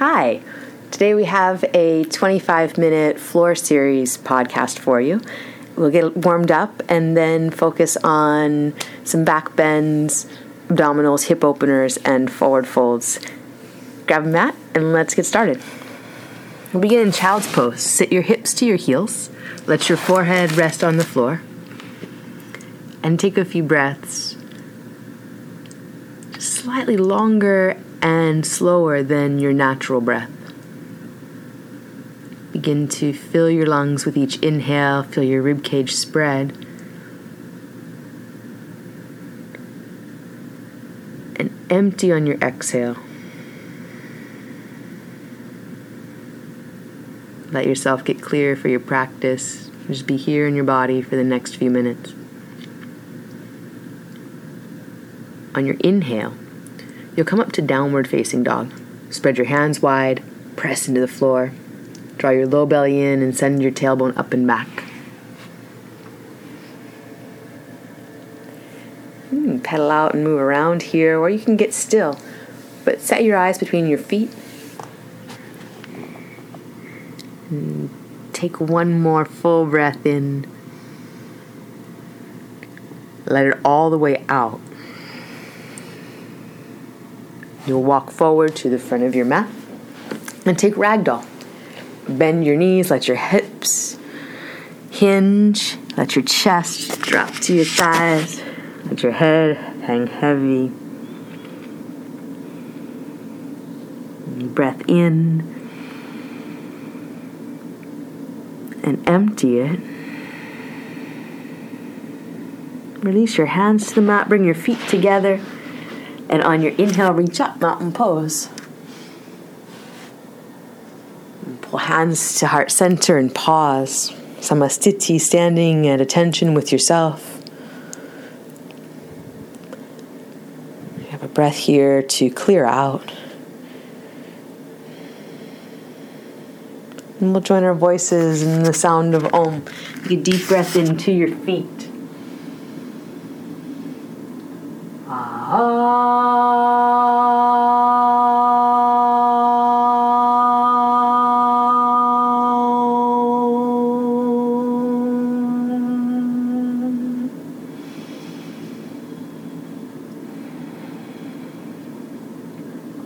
Hi. Today we have a 25 minute floor series podcast for you. We'll get warmed up and then focus on some back bends, abdominals, hip openers, and forward folds. Grab a mat and let's get started. We'll begin in child's pose. Sit your hips to your heels. Let your forehead rest on the floor. And take a few breaths. Slightly longer and slower than your natural breath. Begin to fill your lungs with each inhale, feel your rib cage spread. And empty on your exhale. Let yourself get clear for your practice. Just be here in your body for the next few minutes. On your inhale, you'll come up to downward facing dog. Spread your hands wide, press into the floor. Draw your low belly in and send your tailbone up and back. Can pedal out and move around here, or you can get still. But set your eyes between your feet. And take one more full breath in. Let it all the way out. You'll walk forward to the front of your mat and take ragdoll. Bend your knees, let your hips hinge, let your chest drop to your thighs, let your head hang heavy. Breath in and empty it. Release your hands to the mat, bring your feet together. And on your inhale, reach up, mountain pose. Pull hands to heart center and pause. Samastiti, standing at attention with yourself. You have a breath here to clear out. And we'll join our voices in the sound of Om. Take a deep breath into your feet.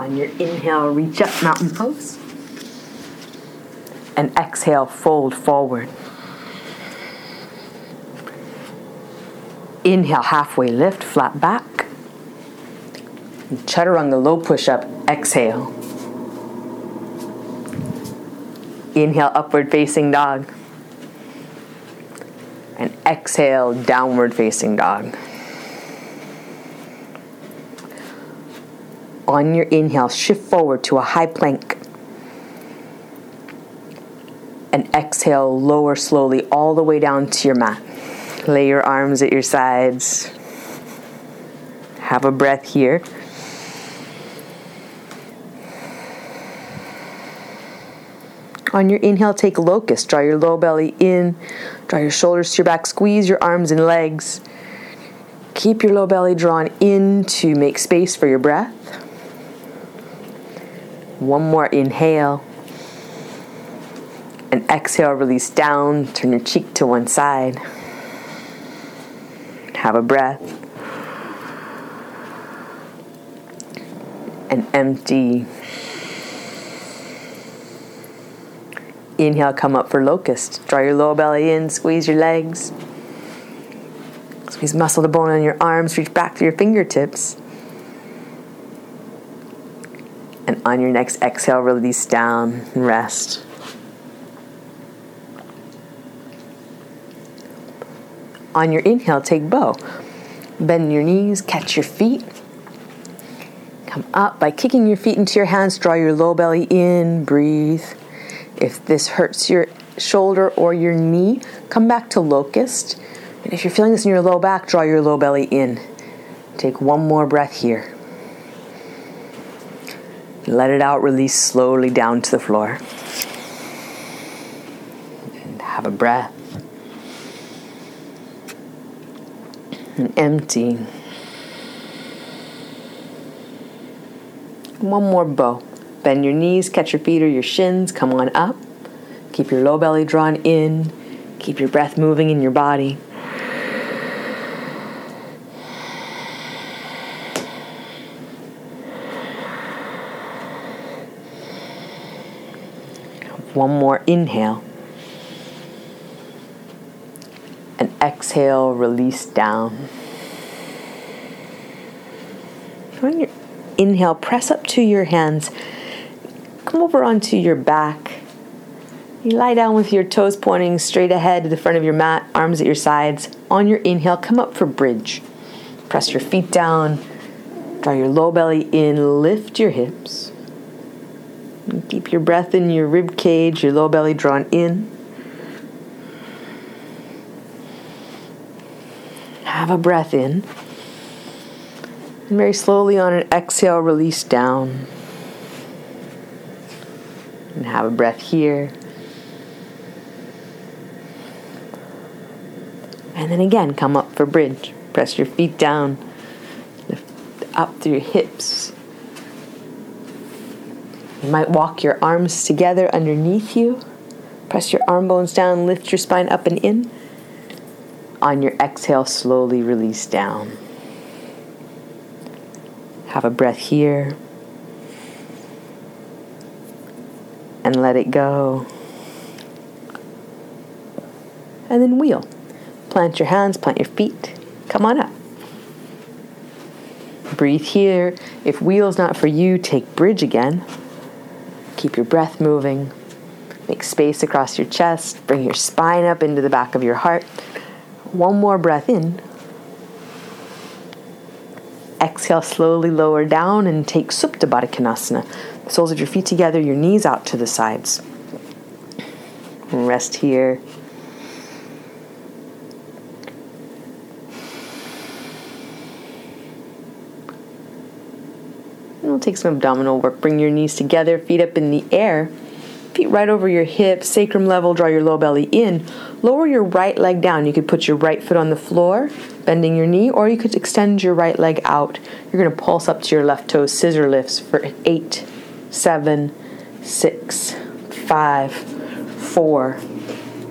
On your inhale, reach up, mountain pose. And exhale, fold forward. Inhale, halfway lift, flat back. And Chaturanga low push up, exhale. Inhale, upward facing dog. And exhale, downward facing dog. On your inhale, shift forward to a high plank. And exhale, lower slowly all the way down to your mat. Lay your arms at your sides. Have a breath here. On your inhale, take locust. Draw your low belly in. Draw your shoulders to your back. Squeeze your arms and legs. Keep your low belly drawn in to make space for your breath. One more inhale. And exhale, release down. Turn your cheek to one side. Have a breath. And empty. Inhale, come up for locust. Draw your lower belly in, squeeze your legs. Squeeze muscle to bone on your arms, reach back to your fingertips. And on your next exhale, release down and rest. On your inhale, take bow. Bend your knees, catch your feet. Come up by kicking your feet into your hands, draw your low belly in, breathe. If this hurts your shoulder or your knee, come back to locust. And if you're feeling this in your low back, draw your low belly in. Take one more breath here. Let it out, release slowly down to the floor. And have a breath. And empty. One more bow. Bend your knees, catch your feet or your shins, come on up. Keep your low belly drawn in. Keep your breath moving in your body. One more inhale. And exhale, release down. On your inhale, press up to your hands. Come over onto your back. You lie down with your toes pointing straight ahead to the front of your mat, arms at your sides. On your inhale, come up for bridge. Press your feet down. Draw your low belly in, lift your hips. Keep your breath in your rib cage, your low belly drawn in. Have a breath in. And very slowly on an exhale, release down. And have a breath here. And then again, come up for bridge. Press your feet down, lift up through your hips. You might walk your arms together underneath you. Press your arm bones down, lift your spine up and in. On your exhale, slowly release down. Have a breath here. And let it go. And then wheel. Plant your hands, plant your feet. Come on up. Breathe here. If wheel's not for you, take bridge again. Keep your breath moving. Make space across your chest. Bring your spine up into the back of your heart. One more breath in. Exhale, slowly lower down and take Supta Baddha Konasana. The soles of your feet together, your knees out to the sides. Rest here. Take some abdominal work. Bring your knees together, feet up in the air. Feet right over your hips, sacrum level, draw your low belly in. Lower your right leg down. You could put your right foot on the floor, bending your knee, or you could extend your right leg out. You're going to pulse up to your left toes, scissor lifts for eight, seven, six, five, four,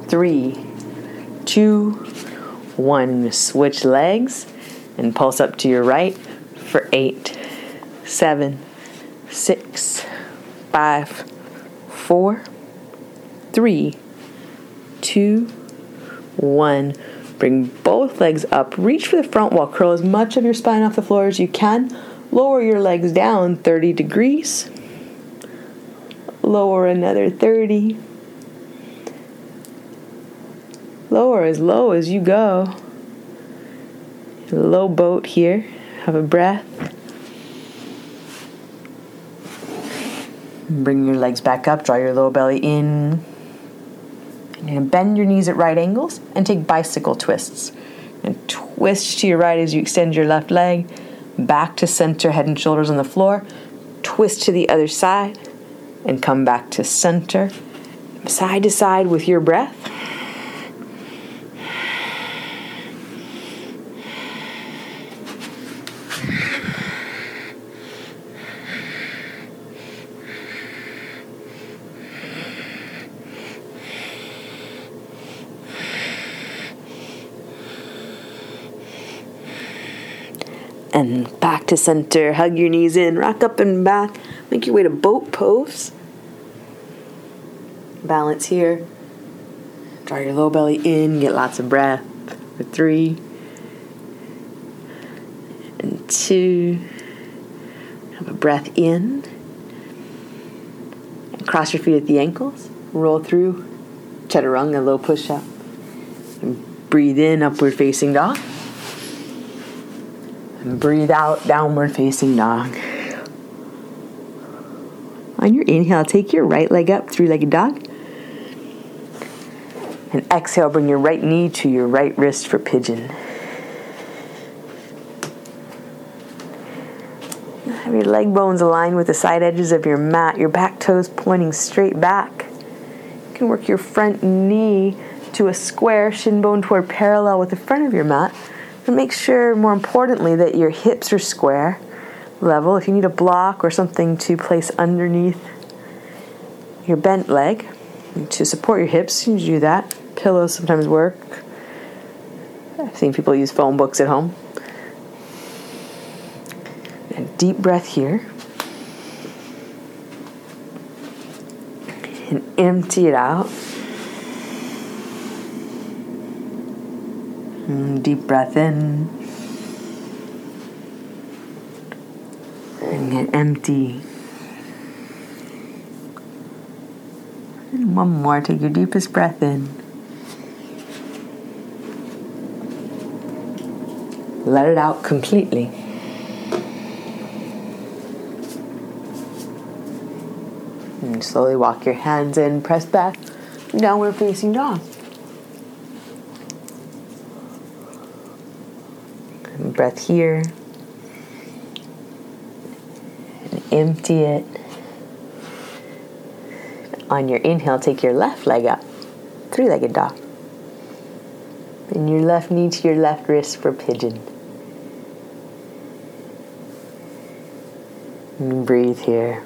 three, two, one. Switch legs and pulse up to your right for eight, seven, six, five, four, three, two, one. Bring both legs up. Reach for the front wall. Curl as much of your spine off the floor as you can. Lower your legs down 30 degrees. Lower another 30. Lower as low as you go. Low boat here. Have a breath. Bring your legs back up, draw your low belly in. You're going to bend your knees at right angles and take bicycle twists. And twist to your right as you extend your left leg, back to center, head and shoulders on the floor. Twist to the other side and come back to center. Side to side with your breath. And back to center. Hug your knees in, rock up and back. Make your way to boat pose. Balance here. Draw your low belly in, get lots of breath for three and two. Have a breath in. And cross your feet at the ankles. Roll through chaturanga, low push up. And breathe in, upward facing dog. And breathe out, downward facing dog. On your inhale, take your right leg up, three legged dog. And exhale, bring your right knee to your right wrist for pigeon. Have your leg bones aligned with the side edges of your mat, your back toes pointing straight back. You can work your front knee to a square, shin bone toward parallel with the front of your mat. And make sure, more importantly, that your hips are square. level. If you need a block or something to place underneath your bent leg to support your hips, you do that. Pillows sometimes work. I've seen people use phone books at home. And deep breath here. And empty it out. Mm, deep breath in. And get empty. And one more. Take your deepest breath in. Let it out completely. And slowly walk your hands in, press back, downward facing dog. Breath here. And empty it. On your inhale, take your left leg up, three legged dog. And your left knee to your left wrist for pigeon. And breathe here.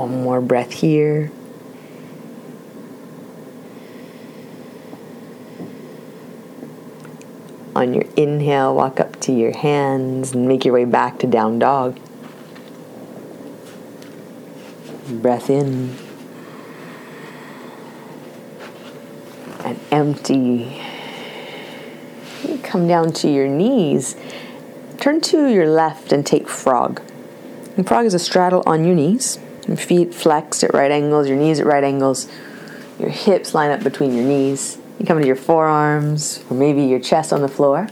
One more breath here. On your inhale, walk up to your hands and make your way back to down dog. Breath in. And empty. Come down to your knees. Turn to your left and take frog. And frog is a straddle on your knees. Your feet flexed at right angles, your knees at right angles, your hips line up between your knees. You come to your forearms, or maybe your chest on the floor.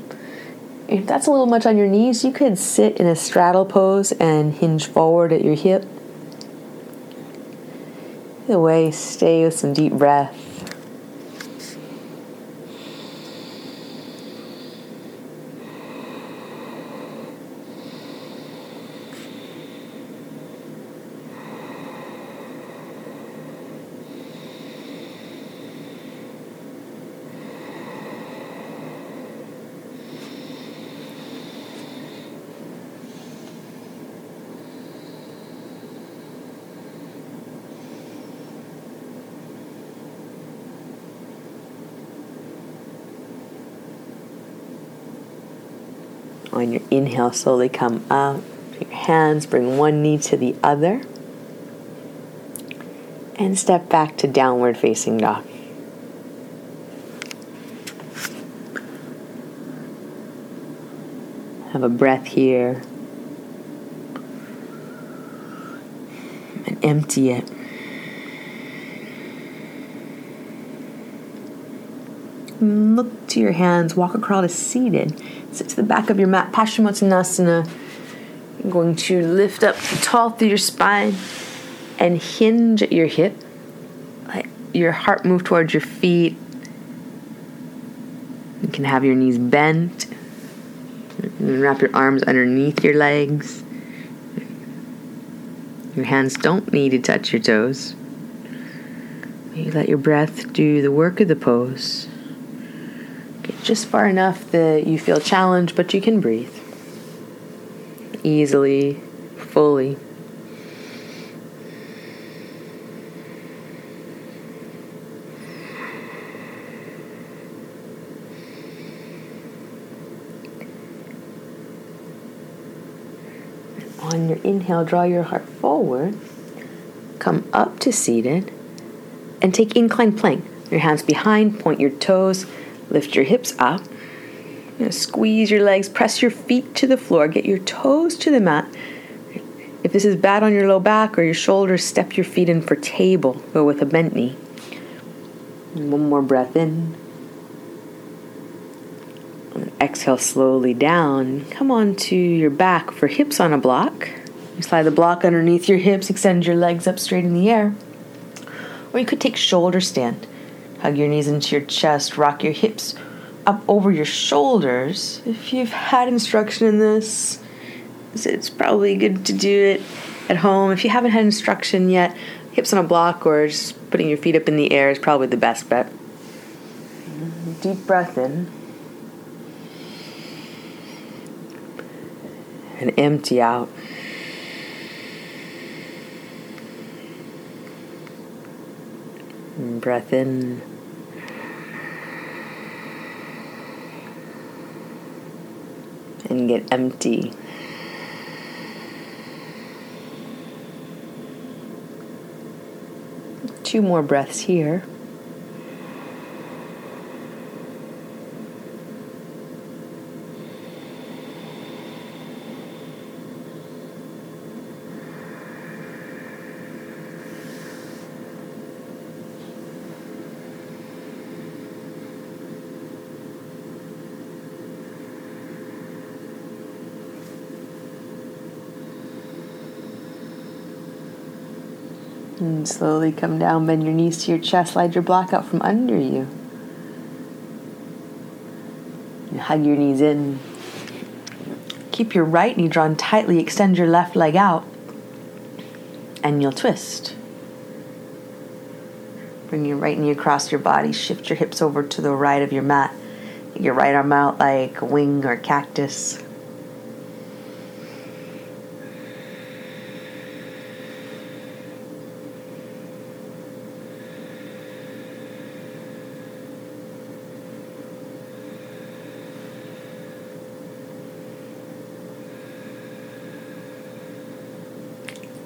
If that's a little much on your knees, you could sit in a straddle pose and hinge forward at your hip. Either way, stay with some deep breath. On your inhale, slowly come up. Your hands, bring one knee to the other. And step back to downward facing dog. Have a breath here. And empty it. Look to your hands, walk across to seated. Sit to the back of your mat, Paschimottanasana. You're going to lift up tall through your spine and hinge at your hip. Let your heart move towards your feet. You can have your knees bent. Wrap your arms underneath your legs. Your hands don't need to touch your toes. You let your breath do the work of the pose. Just far enough that you feel challenged, but you can breathe. Easily, fully. On your inhale, draw your heart forward, come up to seated, and take inclined plank. Your hands behind, point your toes, lift your hips up. Squeeze your legs, press your feet to the floor, get your toes to the mat. If this is bad on your low back or your shoulders, step your feet in for table or with a bent knee. One more breath in. Exhale slowly down. Come on to your back for hips on a block. You slide the block underneath your hips, extend your legs up straight in the air. Or you could take shoulder stand. Hug your knees into your chest, rock your hips up over your shoulders. If you've had instruction in this, it's probably good to do it at home. If you haven't had instruction yet, hips on a block or just putting your feet up in the air is probably the best bet. Deep breath in. And empty out. Breath in. And get empty. Two more breaths here. Slowly come down, bend your knees to your chest, slide your block out from under you. And hug your knees in. Keep your right knee drawn tightly, extend your left leg out, and you'll twist. Bring your right knee across your body, shift your hips over to the right of your mat. Your right arm out like a wing or cactus.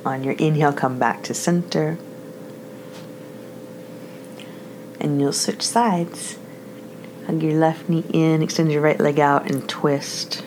On your inhale, come back to center. And you'll switch sides. Hug your left knee in, extend your right leg out, and twist.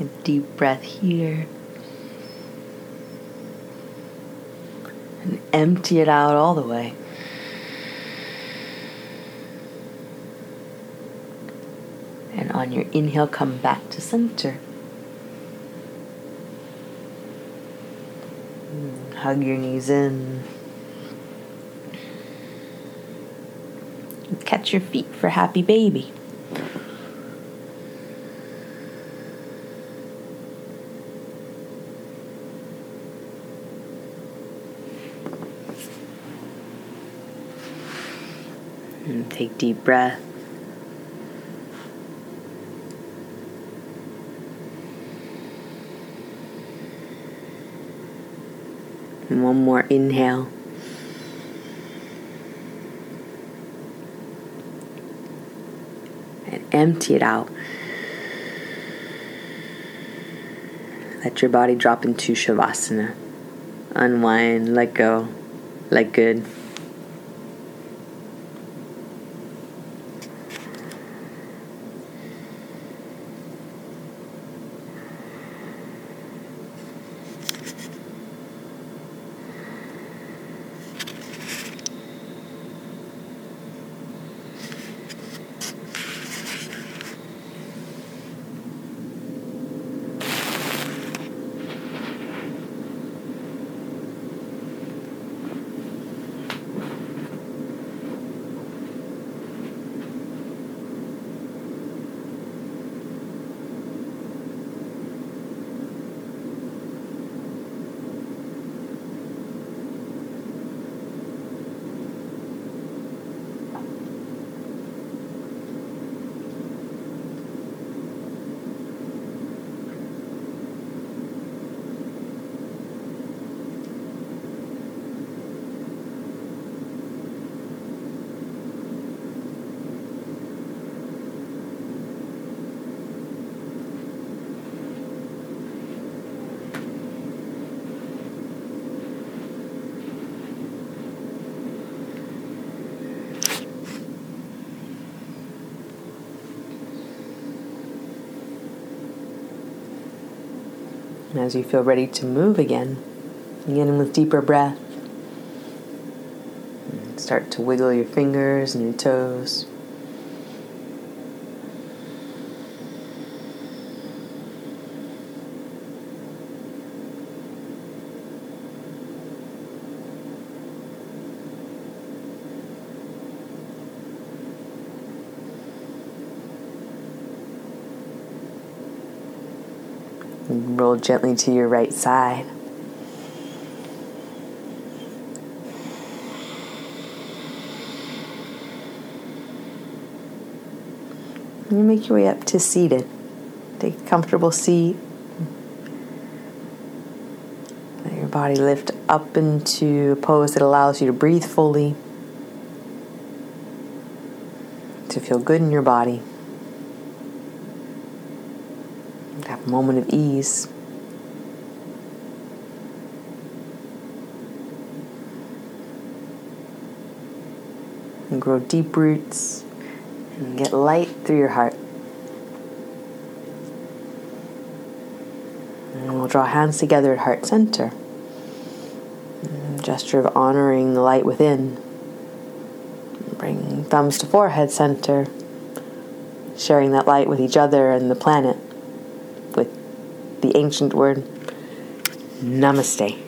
A deep breath here. And empty it out all the way. And on your inhale, come back to center. Hug your knees in. Catch your feet for happy baby. And take deep breath. And one more inhale. And empty it out. Let your body drop into Shavasana. Unwind, let go, let good. As you feel ready to move again, begin with deeper breath. Start to wiggle your fingers and your toes. Roll gently to your right side. And you make your way up to seated. Take a comfortable seat. Let your body lift up into a pose that allows you to breathe fully, to feel good in your body. A moment of ease. And grow deep roots and get light through your heart. And we'll draw hands together at heart center. gesture of honoring the light within. Bring thumbs to forehead center, sharing that light with each other and the planet ancient word Namaste.